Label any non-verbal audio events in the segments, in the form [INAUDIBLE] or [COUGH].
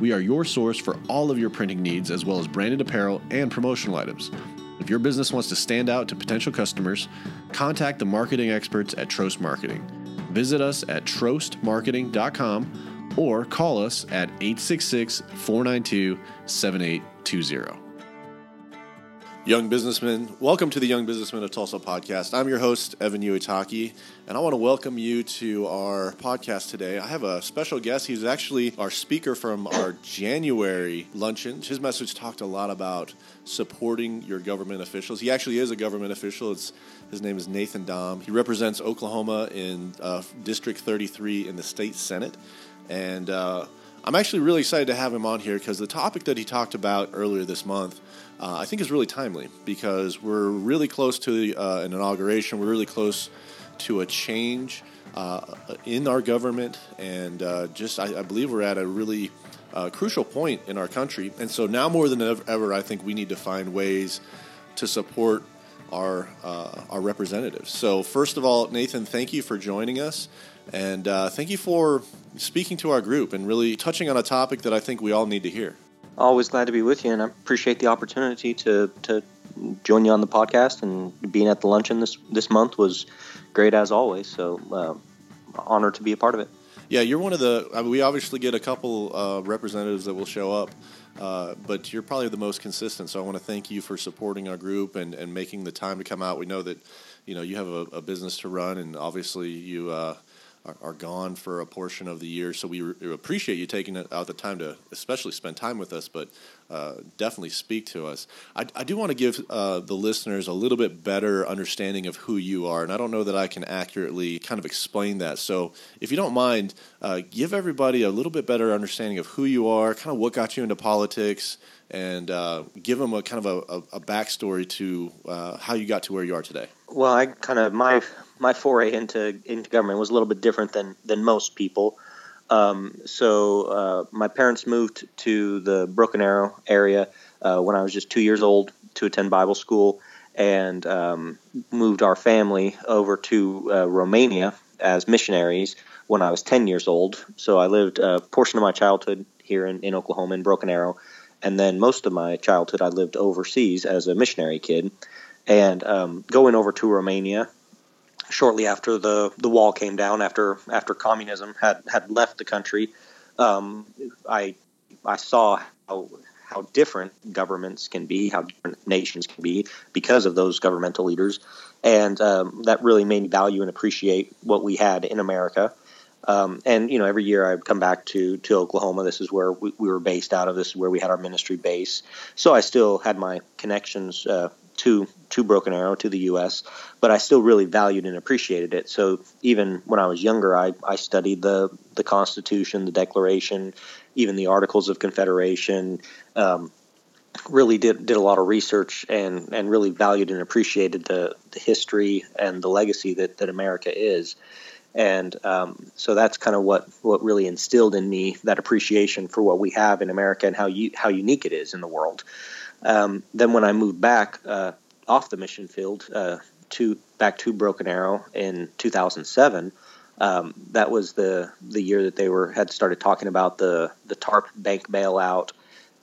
We are your source for all of your printing needs, as well as branded apparel and promotional items. If your business wants to stand out to potential customers, contact the marketing experts at Trost Marketing. Visit us at trostmarketing.com or call us at 866 492 7820. Young businessmen, welcome to the Young Businessmen of Tulsa podcast. I'm your host, Evan Uitaki, and I want to welcome you to our podcast today. I have a special guest. He's actually our speaker from our January luncheon. His message talked a lot about supporting your government officials. He actually is a government official. It's, his name is Nathan Dahm. He represents Oklahoma in uh, District 33 in the state Senate. And uh, I'm actually really excited to have him on here because the topic that he talked about earlier this month uh, I think is really timely because we're really close to uh, an inauguration. We're really close to a change uh, in our government, and uh, just I, I, believe we're at a really uh, crucial point in our country. And so now more than ever, I think we need to find ways to support our uh, our representatives. So first of all, Nathan, thank you for joining us. And thank you for speaking to our group and really touching on a topic that I think we all need to hear always glad to be with you, and I appreciate the opportunity to to join you on the podcast. And being at the luncheon this this month was great as always. So, uh, honored to be a part of it. Yeah, you're one of the. I mean, we obviously get a couple uh, representatives that will show up, uh, but you're probably the most consistent. So I want to thank you for supporting our group and, and making the time to come out. We know that you know you have a, a business to run, and obviously you uh, are, gone for a portion of the year. So we re- appreciate you taking out the time to especially spend time with us, but uh, definitely speak to us. I, I do want to give uh, the listeners a little bit better understanding of who you are, and I don't know that I can accurately kind of explain that. So if you don't mind, uh, give everybody a little bit better understanding of who you are, kind of what got you into politics, and uh, give them a kind of a, a, a backstory to uh, how you got to where you are today. Well, I kind of my my foray into into government was a little bit different than than most people. Um, so uh, my parents moved to the Broken Arrow area uh, when I was just two years old to attend Bible school, and um, moved our family over to uh, Romania as missionaries when I was ten years old. So I lived a portion of my childhood here in, in Oklahoma in Broken Arrow, and then most of my childhood I lived overseas as a missionary kid. And um, going over to Romania shortly after the the wall came down, after after communism had had left the country, um, I I saw how how different governments can be, how different nations can be because of those governmental leaders, and um, that really made me value and appreciate what we had in America. Um, and you know, every year I'd come back to to Oklahoma. This is where we, we, were based out of. This is where we had our ministry base. So I still had my connections uh, to to Broken Arrow to the U.S., but I still really valued and appreciated it. So even when I was younger, I, I studied the the Constitution, the Declaration, even the Articles of Confederation. Um, really did did a lot of research and and really valued and appreciated the the history and the legacy that that America is. And um, so that's kind of what, what really instilled in me that appreciation for what we have in America and how you, how unique it is in the world. Um, then when I moved back uh, off the mission field uh, to back to Broken Arrow in 2007, um, that was the the year that they were had started talking about the the TARP bank bailout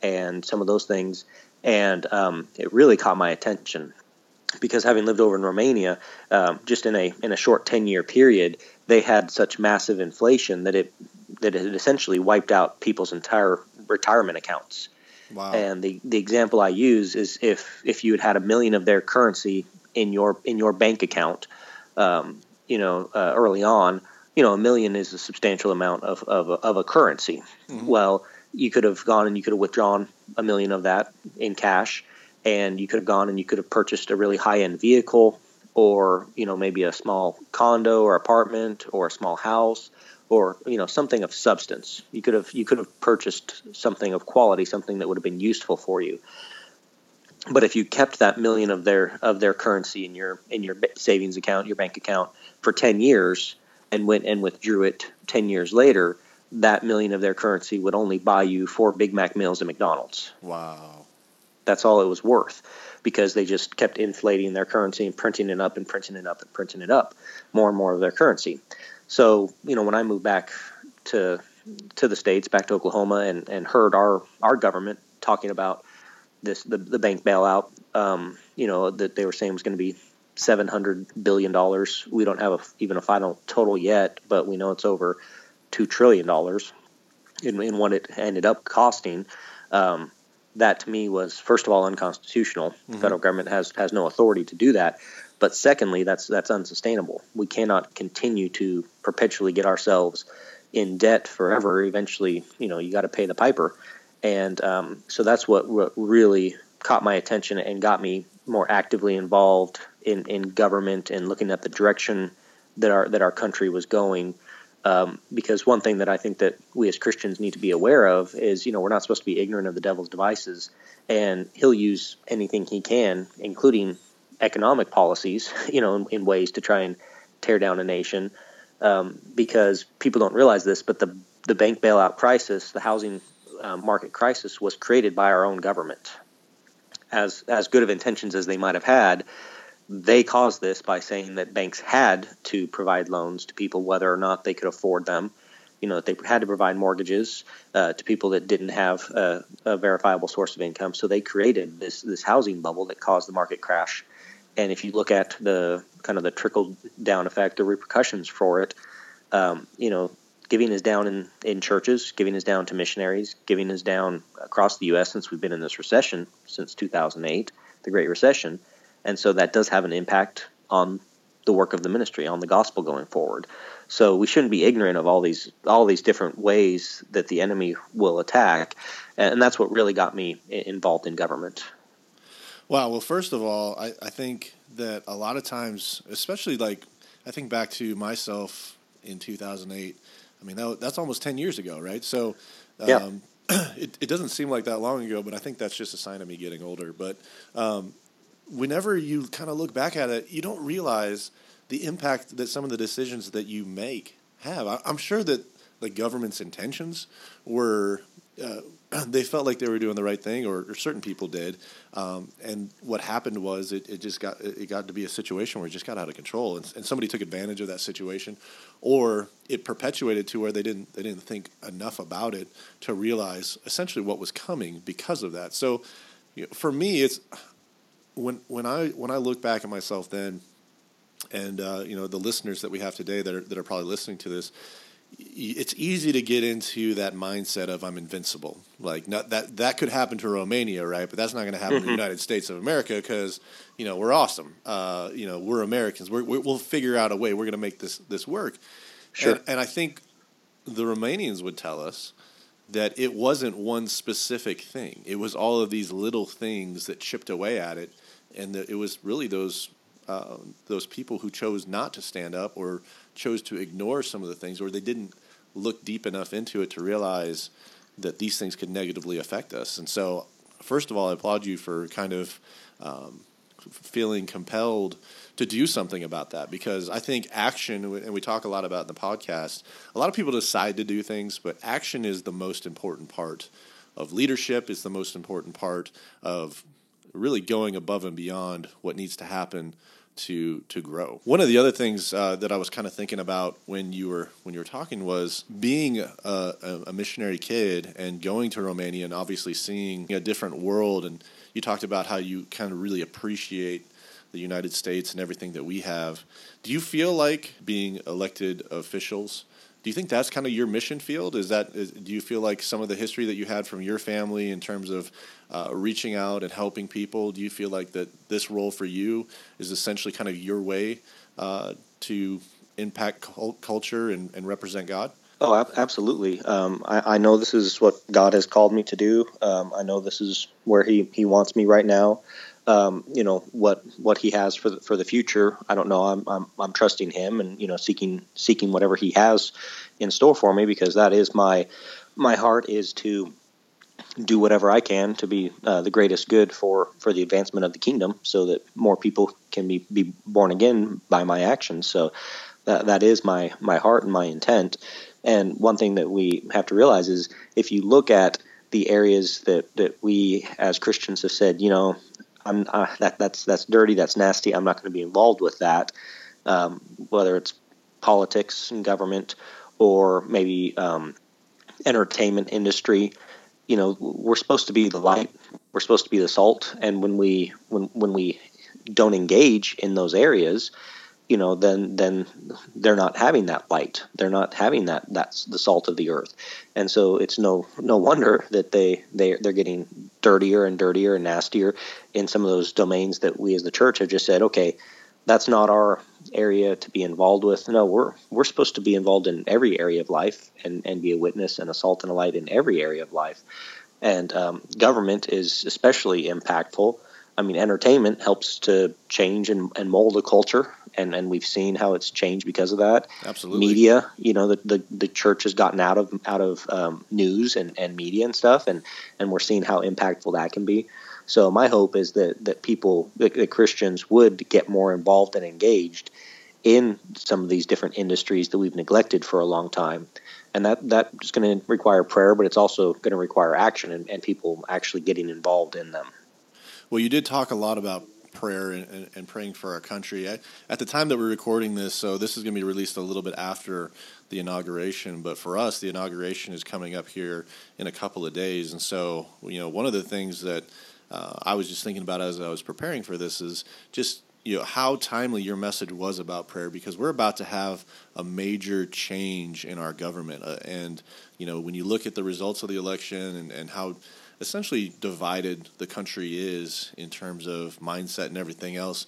and some of those things, and um, it really caught my attention because having lived over in Romania, um, just in a in a short 10 year period, they had such massive inflation that it that it essentially wiped out people's entire retirement accounts. Wow. And the, the example I use is if if you had had a million of their currency in your in your bank account, um, you know, uh, early on, you know, a million is a substantial amount of of a, of a currency. Mm-hmm. Well, you could have gone and you could have withdrawn a million of that in cash, and you could have gone and you could have purchased a really high end vehicle, or you know maybe a small condo or apartment or a small house or you know something of substance. You could have you could have purchased something of quality, something that would have been useful for you. But if you kept that million of their of their currency in your in your savings account, your bank account for 10 years and went and withdrew it 10 years later, that million of their currency would only buy you four Big Mac meals at McDonald's. Wow. That's all it was worth because they just kept inflating their currency and printing it up and printing it up and printing it up, more and more of their currency. So, you know, when I moved back to to the states, back to Oklahoma, and, and heard our our government talking about this the, the bank bailout, um, you know, that they were saying was going to be seven hundred billion dollars. We don't have a, even a final total yet, but we know it's over two trillion dollars in, in what it ended up costing. Um, that to me was first of all unconstitutional. Mm-hmm. The federal government has has no authority to do that. But secondly, that's that's unsustainable. We cannot continue to perpetually get ourselves in debt forever. Eventually, you know, you got to pay the piper, and um, so that's what, what really caught my attention and got me more actively involved in, in government and looking at the direction that our that our country was going. Um, because one thing that I think that we as Christians need to be aware of is, you know, we're not supposed to be ignorant of the devil's devices, and he'll use anything he can, including economic policies, [LAUGHS] you know, in, in ways to try and tear down a nation. Um, because people don't realize this, but the the bank bailout crisis, the housing uh, market crisis, was created by our own government. As as good of intentions as they might have had, they caused this by saying that banks had to provide loans to people whether or not they could afford them. You know, that they had to provide mortgages uh, to people that didn't have a, a, verifiable source of income. So they created this this housing bubble that caused the market crash. And if you look at the kind of the trickle down effect, the repercussions for it, um, you know, giving is down in, in churches, giving is down to missionaries, giving is down across the U.S. since we've been in this recession since 2008, the Great Recession and so that does have an impact on the work of the ministry on the gospel going forward. So we shouldn't be ignorant of all these all these different ways that the enemy will attack, and that's what really got me involved in government. Wow. Well, first of all, I, I think that a lot of times, especially like I think back to myself in 2008. I mean, that, that's almost 10 years ago, right? So, um, yeah. [CLEARS THROAT] it, it doesn't seem like that long ago, but I think that's just a sign of me getting older. But um, whenever you kind of look back at it, you don't realize the impact that some of the decisions that you make have. I, am sure that the government's intentions were. Uh, [CLEARS THROAT] they felt like they were doing the right thing, or, or certain people did. Um, and what happened was it, it just got it got to be a situation where it just got out of control, and, and somebody took advantage of that situation, or it perpetuated to where they didn't they didn't think enough about it to realize essentially what was coming because of that. So, you know, for me, it's when when I when I look back at myself then, and uh, you know the listeners that we have today that are that are probably listening to this, it's easy to get into that mindset of I'm invincible. Like not, that that could happen to Romania, right? But that's not going to happen mm-hmm. in the United States of America because you know we're awesome. Uh, you know we're Americans. We're, we will figure out a way. We're going to make this this work. Sure. And, and I think the Romanians would tell us that it wasn't one specific thing. It was all of these little things that chipped away at it and the, it was really those uh, those people who chose not to stand up or chose to ignore some of the things, or they didn't look deep enough into it to realize that these things could negatively affect us. And so, first of all, I applaud you for kind of um, feeling compelled to do something about that because I think action, and we talk a lot about in the podcast, a lot of people decide to do things, but action is the most important part of leadership, is the most important part of really going above and beyond what needs to happen to to grow. One of the other things uh, that I was kind of thinking about when you were when you were talking was being a, a, missionary kid and going to Romania and obviously seeing a different world. And you talked about how you kind of really appreciate the United States and everything that we have. Do you feel like being elected officials do you think that's kind of your mission field? Is that is, do you feel like some of the history that you had from your family in terms of uh, reaching out and helping people? Do you feel like that this role for you is essentially kind of your way uh, to impact cult- culture and, and, represent God? Oh, absolutely. Um, I, I, know this is what God has called me to do. Um, I know this is where He He wants me right now. Um, you know what what he has for the, for the future. I don't know. I'm, I'm I'm trusting him and you know seeking seeking whatever he has in store for me because that is my my heart is to do whatever I can to be uh, the greatest good for for the advancement of the kingdom, so that more people can be be born again by my actions. So that that is my my heart and my intent. And one thing that we have to realize is if you look at the areas that, that we as Christians have said, you know, I'm uh, that that's that's dirty, that's nasty. I'm not going to be involved with that. Um, whether it's politics and government or maybe um, entertainment industry, you know, we're supposed to be the light. We're supposed to be the salt. And when we when when we don't engage in those areas, you know, then then they're not having that light. They're not having that that's the salt of the earth, and so it's no no wonder that they they they're getting dirtier and dirtier and nastier in some of those domains that we as the church have just said, okay, that's not our area to be involved with. No, we're we're supposed to be involved in every area of life and and be a witness and a salt and a light in every area of life, and um, government is especially impactful. I mean, entertainment helps to change and, and mold a culture and and we've seen how it's changed because of that. Absolutely. Media, you know, the the, the church has gotten out of out of um, news and, and media and stuff, and and we're seeing how impactful that can be. So my hope is that that people, that, that Christians, would get more involved and engaged in some of these different industries that we've neglected for a long time. And that that's going to require prayer, but it's also going to require action and, and people actually getting involved in them. Well, you did talk a lot about prayer and, and, and praying for our country. I, at the time that we're recording this, so this is going to be released a little bit after the inauguration, but for us, the inauguration is coming up here in a couple of days. And so, you know, one of the things that uh, I was just thinking about as I was preparing for this is just you know how timely your message was about prayer because we're about to have a major change in our government uh, and you know when you look at the results of the election and, and how essentially divided the country is in terms of mindset and everything else,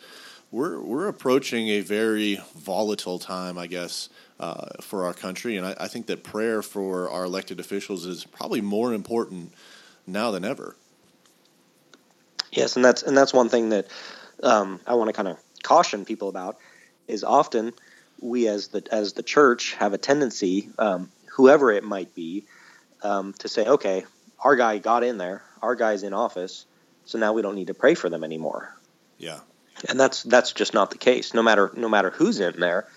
we're we're approaching a very volatile time, I guess, uh, for our country, and I, I, think that prayer for our elected officials is probably more important now than ever. Yes, and that's and that's one thing that um, I want to kind of caution people about is often we as the as the church have a tendency, um, whoever it might be, um, to say, okay, our guy got in there, our guy's in office, so now we don't need to pray for them anymore. Yeah, and that's that's just not the case. No matter no matter who's in there,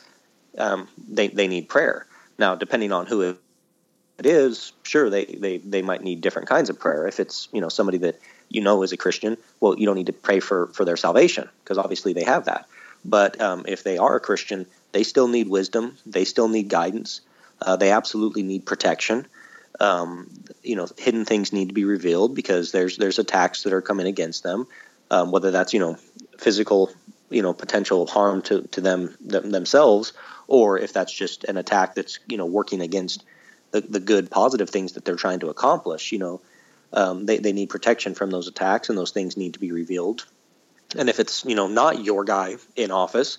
um, they they need prayer. Now, depending on who it is, sure they, they they might need different kinds of prayer. If it's you know somebody that you know is a Christian, well, you don't need to pray for for their salvation because obviously they have that. But um, if they are a Christian, they still need wisdom. They still need guidance. Uh, they absolutely need protection um, you know, hidden things need to be revealed because there's there's attacks that are coming against them, um, whether that's you know physical, you know, potential harm to to them, them themselves, or if that's just an attack that's you know working against the, the good positive things that they're trying to accomplish. You know, um, they they need protection from those attacks, and those things need to be revealed. And if it's you know not your guy in office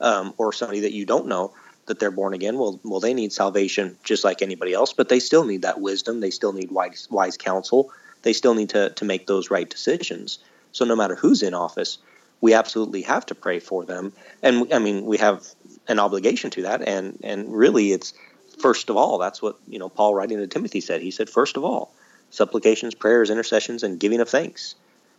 um, or somebody that you don't know, that they're born again, well, well, they need salvation just like anybody else, but they still need that wisdom. They still need wise, wise counsel. They still need to, to make those right decisions. So no matter who's in office, we absolutely have to pray for them. And I mean, we have an obligation to that. And, and really it's first of all, that's what, you know, Paul writing to Timothy said. He said, first of all, supplications, prayers, intercessions, and giving of thanks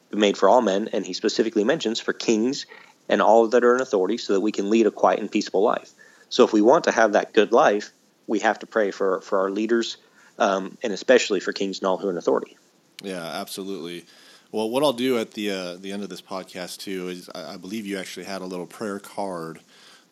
be made for all men. And he specifically mentions for kings and all that are in authority so that we can lead a quiet and peaceable life. So if we want to have that good life, we have to pray for for our leaders, um, and especially for kings and all who are in authority. Yeah, absolutely. Well, what I'll do at the uh, the end of this podcast too is I, I believe you actually had a little prayer card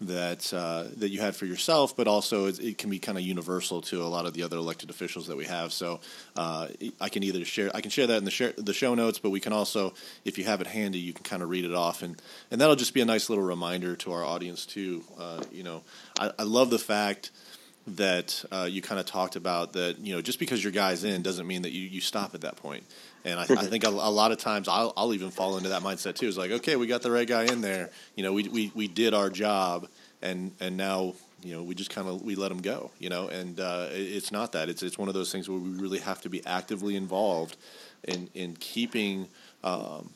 that uh, that you had for yourself, but also it, it, can be kind of universal to a lot of the other elected officials that we have. So uh, I can either share I can share that in the share, the show notes, but we can also, if you have it handy, you can kind of read it off, and and that'll just be a nice little reminder to our audience too. Uh, you know, I, I love the fact that uh, you kind of talked about that you know just because your guy's in doesn't mean that you, you stop at that point and I, I think a, a, lot of times I'll, I'll even fall into that mindset too. It's like, okay, we got the right guy in there. You know, we, we, we did our job and, and now, you know, we just kind of, we let him go, you know, and uh, it's not that. It's, it's one of those things where we really have to be actively involved in, in keeping, um,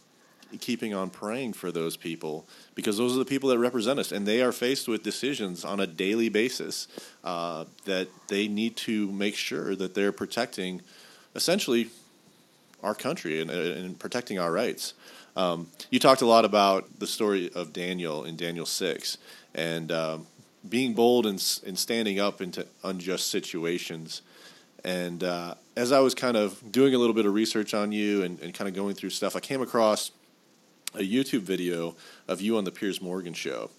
keeping on praying for those people because those are the people that represent us, and they are faced with decisions on a daily basis uh, that they need to make sure that they're protecting, essentially, our country and, and protecting our rights. Um, you talked a lot about the story of Daniel in Daniel six, and um, being bold and, and standing up into unjust situations. And uh, as I was kind of doing a little bit of research on you and, and kind of going through stuff, I came across a YouTube video of you on the Piers Morgan show.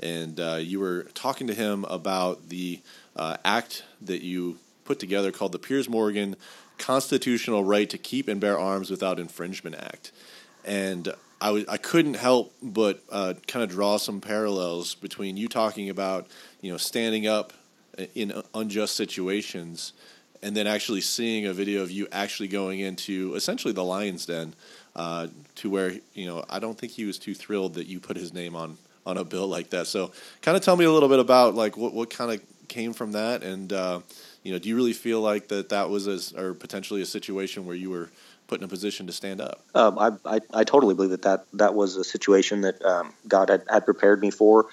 And uh, you were talking to him about the uh, act that you put together called the Piers Morgan Constitutional Right to Keep and Bear Arms Without Infringement Act. And I w- I couldn't help but uh, kind of draw some parallels between you talking about you know standing up in unjust situations and then actually seeing a video of you actually going into essentially the lion's den uh, to where you know I don't think he was too thrilled that you put his name on on a bill like that. So kind of tell me a little bit about like what what kind of came from that and uh, you know do you really feel like that that was a, or potentially a situation where you were put in a position to stand up. Um, I, I, I, totally believe that, that that was a situation that um, God had, had prepared me for.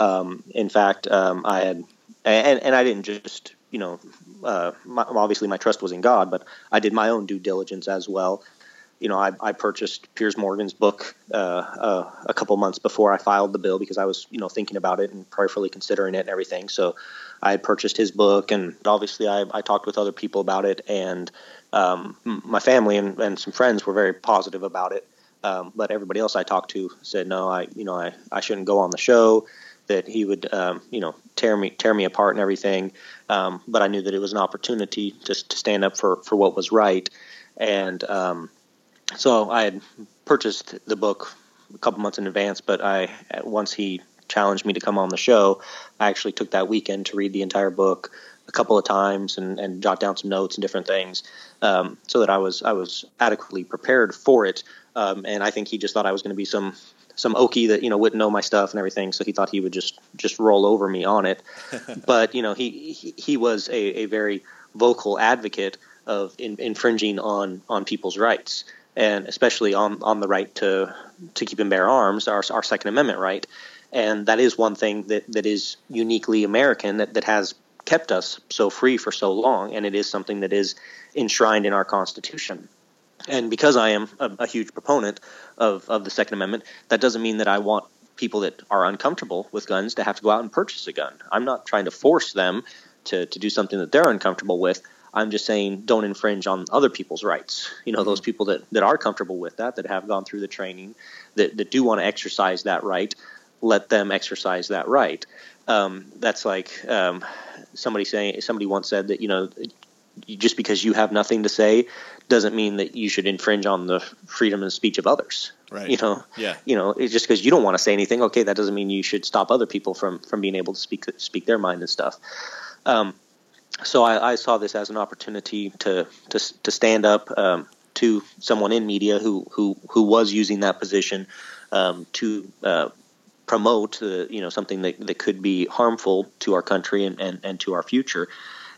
Um, in fact, um, I had, and, and I didn't just, you know, uh, my, obviously my trust was in God, but I did my own due diligence as well. You know, I, I purchased Piers Morgan's book uh, uh, a couple months before I filed the bill because I was, you know, thinking about it and prayerfully considering it and everything. So I had purchased his book, and obviously I, I talked with other people about it, and um, my family and, and some friends were very positive about it. Um, but everybody else I talked to said, no, I, you know, I, I shouldn't go on the show. That he would, um, you know, tear me tear me apart and everything. Um, but I knew that it was an opportunity just to stand up for for what was right. And um, so I had purchased the book a couple months in advance. But I once he challenged me to come on the show, I actually took that weekend to read the entire book a couple of times and, and jot down some notes and different things um, so that I was I was adequately prepared for it. Um, and I think he just thought I was going to be some some okie that you know wouldn't know my stuff and everything, so he thought he would just just roll over me on it. [LAUGHS] but you know he he, he was a, a very vocal advocate of in, infringing on on people's rights and especially on on the right to to keep and bear arms, our our Second Amendment right. And that is one thing that, that is uniquely American that, that has kept us so free for so long, and it is something that is enshrined in our Constitution. And because I am a, a huge proponent of, of the Second Amendment, that doesn't mean that I want people that are uncomfortable with guns to have to go out and purchase a gun. I'm not trying to force them to, to do something that they're uncomfortable with. I'm just saying don't infringe on other people's rights. You know, those mm-hmm. people that, that are comfortable with that, that have gone through the training, that, that do want to exercise that right, let them exercise that right. Um, that's like um, somebody saying somebody once said that you know just because you have nothing to say doesn't mean that you should infringe on the freedom of speech of others. Right. You know. Yeah. You know, it's just because you don't want to say anything. Okay, that doesn't mean you should stop other people from from being able to speak speak their mind and stuff. Um, so I, I, saw this as an opportunity to to to stand up um, to someone in media who who who was using that position um, to uh, promote uh, you know something that, that could be harmful to our country and, and, and to our future.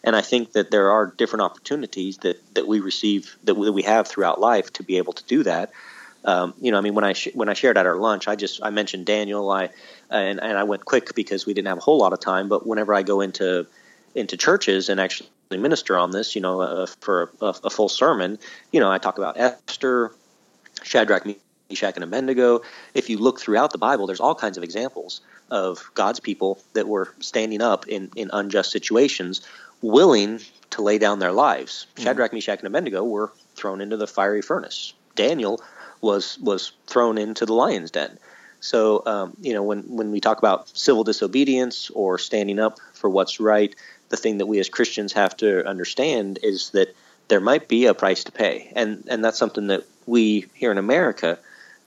And I think that there are different opportunities that, that we receive that we have throughout life to be able to do that. Um, you know, I mean, when I sh- when I shared at our lunch, I just I mentioned Daniel. I and and I went quick because we didn't have a whole lot of time. But whenever I go into into churches and actually minister on this, you know, uh, for a, a, full sermon, you know, I talk about Esther, Shadrach, Meshach, and Abednego. If you look throughout the Bible, there's all kinds of examples of God's people that were standing up in, in unjust situations, willing to lay down their lives. Mm-hmm. Shadrach, Meshach, and Abednego were thrown into the fiery furnace. Daniel was was thrown into the lion's den. So um, you know when when we talk about civil disobedience or standing up for what's right, the thing that we as Christians have to understand is that there might be a price to pay, and and that's something that we here in America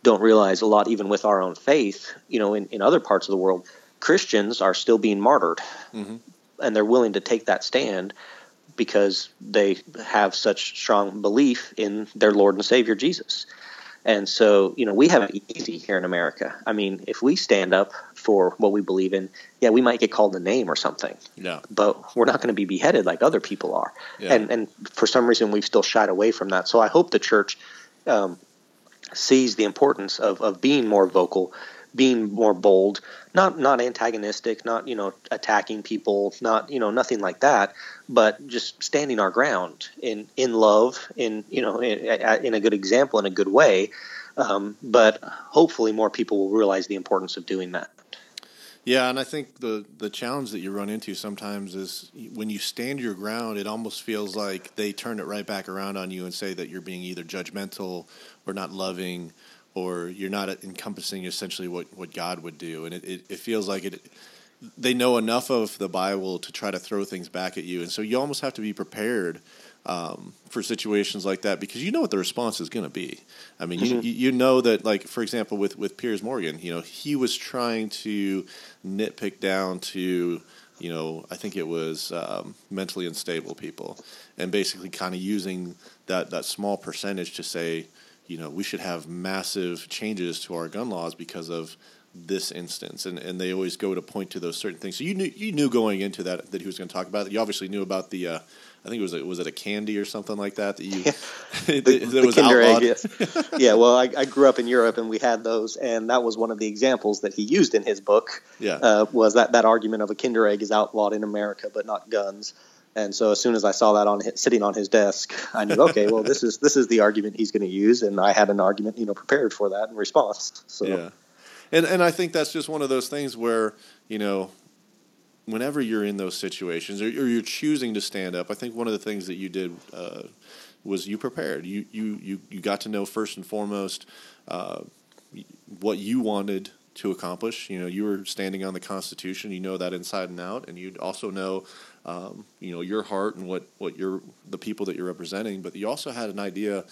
don't realize a lot, even with our own faith. You know, in, in other parts of the world, Christians are still being martyred, mm-hmm. and they're willing to take that stand because they have such strong belief in their Lord and Savior Jesus. And so, you know, we have it easy here in America. I mean, if we stand up for what we believe in, yeah, we might get called a name or something. Yeah. But we're not going to be beheaded like other people are. Yeah. And and for some reason we've still shied away from that. So I hope the church um, sees the importance of, of being more vocal, being more bold, not not antagonistic, not you know attacking people, not you know nothing like that, but just standing our ground in in love, in you know in, in a good example, in a good way. Um, but hopefully, more people will realize the importance of doing that. Yeah, and I think the the challenge that you run into sometimes is when you stand your ground, it almost feels like they turn it right back around on you and say that you're being either judgmental or not loving or you're not encompassing essentially what, what God would do. And it, it, it feels like it they know enough of the Bible to try to throw things back at you. And so you almost have to be prepared um, for situations like that because you know what the response is going to be. I mean, mm-hmm. you, you know that, like for example, with with Piers Morgan, you know, he was trying to nitpick down to you know, I think it was um, mentally unstable people, and basically kind of using that that small percentage to say, you know, we should have massive changes to our gun laws because of this instance, and, and they always go to point to those certain things. So you knew you knew going into that that he was going to talk about it. You obviously knew about the uh, I think it was a, was it a candy or something like that that you [LAUGHS] the, that was Kinder outlawed. Egg, yes. [LAUGHS] yeah, well, I, I, grew up in Europe and we had those, and that was one of the examples that he used in his book. Yeah, uh, was that that argument of a Kinder Egg is outlawed in America, but not guns. And so as soon as I saw that on sitting on his desk, I knew okay, well this is this is the argument he's going to use, and I had an argument you know prepared for that in response. So. Yeah, and and I think that's just one of those things where you know whenever you're in those situations or, you're choosing to stand up, I think one of the things that you did uh, was you prepared. You, you you you got to know first and foremost uh, what you wanted to accomplish. You know, you were standing on the Constitution. You know that inside and out, and you also know, um, you know, your heart and what what you're the people that you're representing. But you also had an idea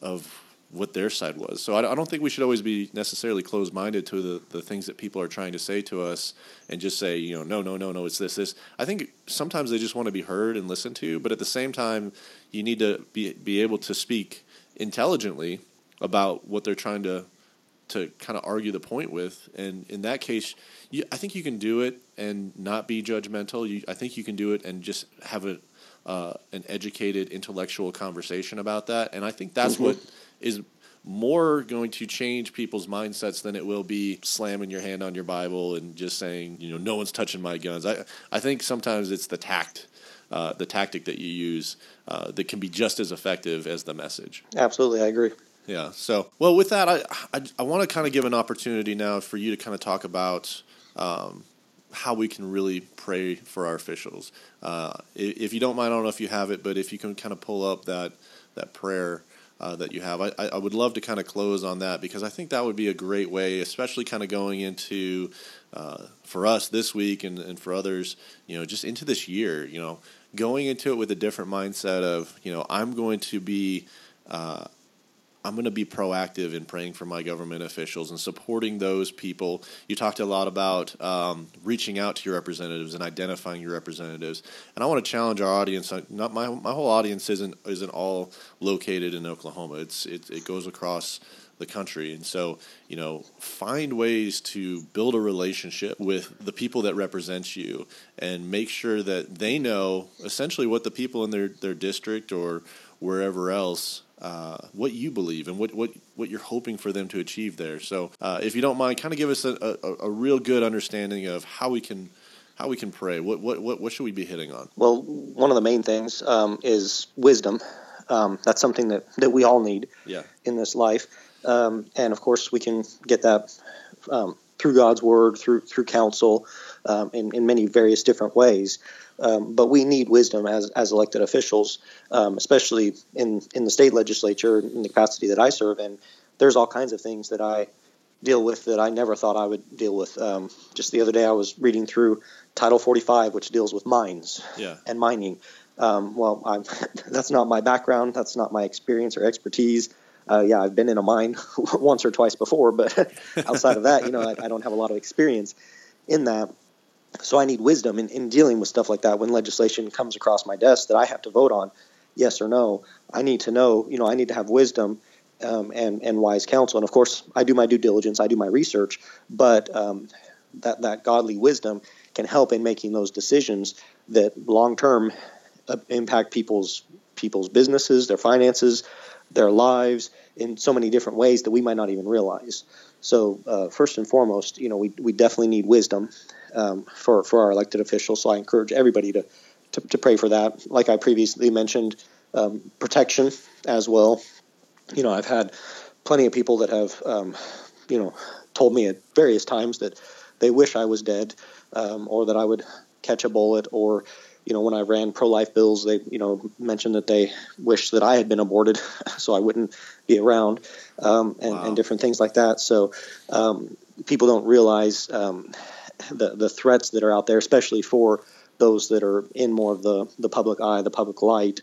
of what their side was. So I, I don't think we should always be necessarily closed minded to the, the things that people are trying to say to us and just say, you know, no, no, no, no, it's this, this. I think sometimes they just want to be heard and listened to, but at the same time, you need to be, be able to speak intelligently about what they're trying to to kind of argue the point with. And in that case, you, I think you can do it and not be judgmental. You, I think you can do it and just have a uh, an educated intellectual conversation about that. And I think that's mm-hmm. what is more going to change people's mindsets than it will be slamming your hand on your Bible and just saying, you know, no one's touching my guns. I, I think sometimes it's the tact, uh, the tactic that you use uh, that can be just as effective as the message. Absolutely, I agree. Yeah. So, well, with that, I I, I want to kind of give an opportunity now for you to kind of talk about um, how we can really pray for our officials. Uh, if you don't mind, I don't know if you have it, but if you can kind of pull up that that prayer uh, that you have. I, I would love to kind of close on that because I think that would be a great way, especially kind of going into uh, for us this week and, and for others, you know, just into this year, you know, going into it with a different mindset of, you know, I'm going to be uh, I'm going to be proactive in praying for my government officials and supporting those people. You talked a lot about um, reaching out to your representatives and identifying your representatives. And I want to challenge our audience. Not my my whole audience isn't isn't all located in Oklahoma. It's it, it goes across the country. And so, you know, find ways to build a relationship with the people that represent you and make sure that they know essentially what the people in their, their district or wherever else uh, what you believe and what, what, what you're hoping for them to achieve there. So, uh, if you don't mind, kind of give us a, a, a, real good understanding of how we can how we can pray. What, what what what should we be hitting on? Well, one of the main things um, is wisdom. Um, that's something that, that we all need yeah. in this life, um, and of course, we can get that um, through God's word, through through counsel, um, in in many various different ways. Um, but we need wisdom as, as elected officials, um, especially in, in the state legislature in the capacity that I serve And There's all kinds of things that I deal with that I never thought I would deal with. Um, just the other day, I was reading through Title 45, which deals with mines yeah. and mining. Um, well, I'm, [LAUGHS] that's not my background. That's not my experience or expertise. Uh, yeah, I've been in a mine [LAUGHS] once or twice before, but [LAUGHS] outside of that, you know, I, I don't have a lot of experience in that. So I need wisdom in, in dealing with stuff like that when legislation comes across my desk that I have to vote on, yes or no. I need to know, you know, I need to have wisdom um, and and wise counsel. And of course, I do my due diligence, I do my research, but um, that that godly wisdom can help in making those decisions that long term uh, impact people's people's businesses, their finances, their lives in so many different ways that we might not even realize. So uh, first and foremost, you know, we, we definitely need wisdom um, for for our elected officials. So I encourage everybody to, to, to pray for that. Like I previously mentioned, um, protection as well. You know, I've had plenty of people that have, um, you know, told me at various times that they wish I was dead um, or that I would catch a bullet or you know, when I ran pro-life bills, they, you know, mentioned that they wished that I had been aborted, [LAUGHS] so I wouldn't be around, um, and, wow. and, different things like that. So um, people don't realize um, the the threats that are out there, especially for those that are in more of the the public eye, the public light.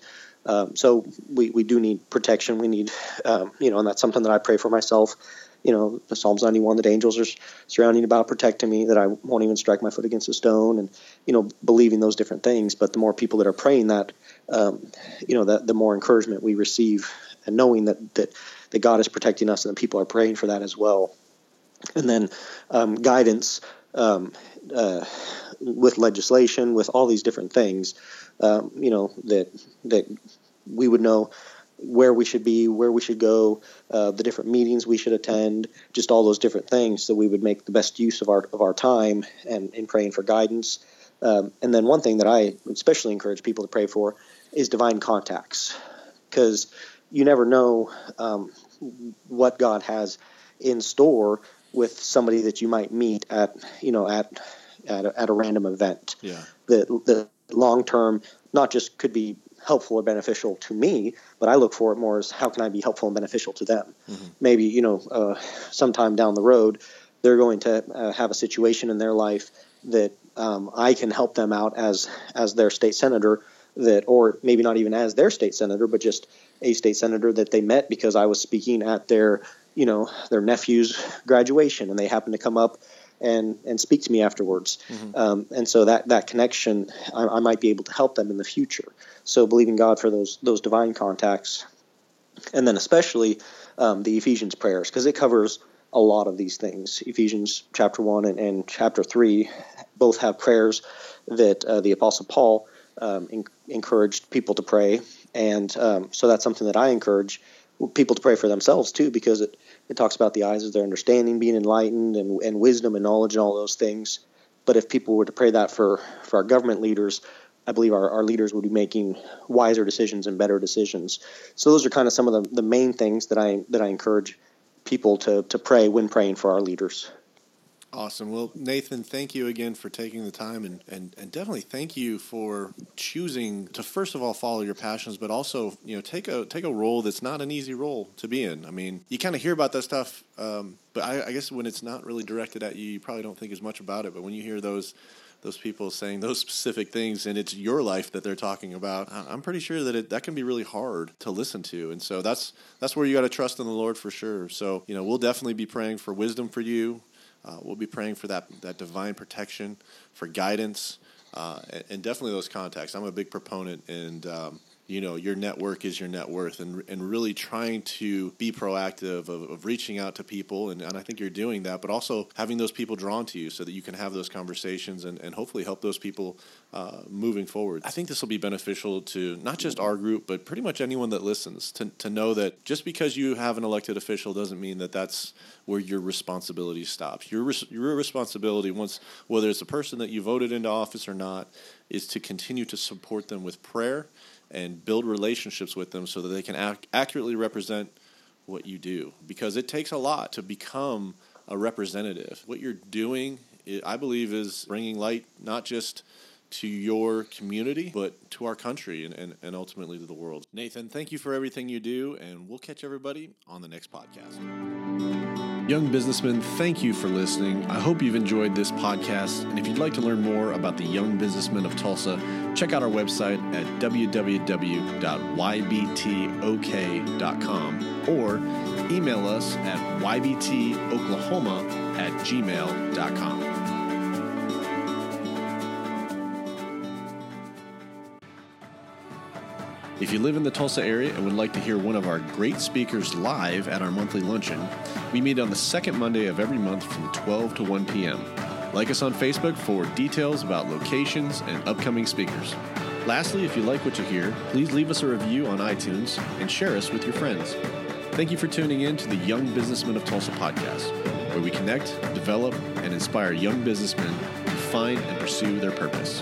Um, so we, we do need protection. We need, um, you know, and that's something that I pray for myself you know, the Psalms 91 that angels are surrounding about, protecting me, that I won't even strike my foot against a stone, and you know, believing those different things. But the more people that are praying that, um, you know, that the more encouragement we receive, and knowing that that that God is protecting us, and that people are praying for that as well. And then um, guidance um, uh, with legislation, with all these different things, um, you know, that that we would know where we should be, where we should go, uh, the different meetings we should attend, just all those different things, so we would make the best use of our of our time and in praying for guidance. Um, and then one thing that I especially encourage people to pray for is divine contacts, because you never know um, what God has in store with somebody that you might meet at you know at at a, at a random event. Yeah. The the long term not just could be helpful or beneficial to me, but I look for it more as how can I be helpful and beneficial to them. Mm-hmm. Maybe you know, uh, sometime down the road, they're going to uh, have a situation in their life that um, I can help them out as as their state senator. That, or maybe not even as their state senator, but just a state senator that they met because I was speaking at their, you know, their nephew's graduation, and they happen to come up and and speak to me afterwards. Mm-hmm. Um, and so that that connection, I, I, might be able to help them in the future. So believing God for those those divine contacts, and then especially um, the Ephesians prayers because it covers a lot of these things. Ephesians chapter one and, and chapter three both have prayers that uh, the Apostle Paul um, in, encouraged people to pray, and um, so that's something that I encourage people to pray for themselves too because it it talks about the eyes of their understanding being enlightened and, and wisdom and knowledge and all those things. But if people were to pray that for, for our government leaders, I believe our, our leaders would be making wiser decisions and better decisions. So those are kind of some of the, the main things that I that I encourage people to, to pray when praying for our leaders. Awesome. Well, Nathan, thank you again for taking the time and, and, and definitely thank you for choosing to first of all follow your passions, but also, you know, take a take a role that's not an easy role to be in. I mean, you kind of hear about that stuff, um, but I, I, guess when it's not really directed at you, you probably don't think as much about it. But when you hear those those people saying those [LAUGHS] specific things and it's your life that they're talking about, I'm pretty sure that it, that can be really hard to listen to. And so that's that's where you got to trust in the Lord for sure. So, you know, we'll definitely be praying for wisdom for you uh, we'll be praying for that that divine protection, for guidance, uh, and, and, definitely those contacts. I'm a big proponent, and um, you know your network is your net worth and, and really trying to be proactive of, of reaching out to people and, and i think you're doing that but also having those people drawn to you so that you can have those conversations and, and hopefully help those people uh, moving forward. I think this will be beneficial to not just our group but pretty much anyone that listens. To, to know that just because you have an elected official doesn't mean that that's where your responsibility stops. Your, res- your responsibility once whether it's a person that you voted into office or not is to continue to support them with prayer and build relationships with them so that they can ac- accurately represent what you do because it takes a lot to become a representative. What you're doing, I believe, is bringing light not just to your community, but to our country and, and, and ultimately to the world. Nathan, thank you for everything you do, and we'll catch everybody on the next podcast. Young businessmen, thank you for listening. I hope you've enjoyed this podcast. And if you'd like to learn more about the young businessmen of Tulsa, check out our website at www.ybtok.com or email us at ybtoklahoma at gmail.com. If you live in the Tulsa area and would like to hear one of our great speakers live at our monthly luncheon, we meet on the second Monday of every month from 12 to 1 p.m. Like us on Facebook for details about locations and upcoming speakers. Lastly, if you like what you hear, please leave us a review on iTunes and share us with your friends. Thank you for tuning in to the Young Businessmen of Tulsa podcast, where we connect, develop, and inspire young businessmen to find and pursue their purpose.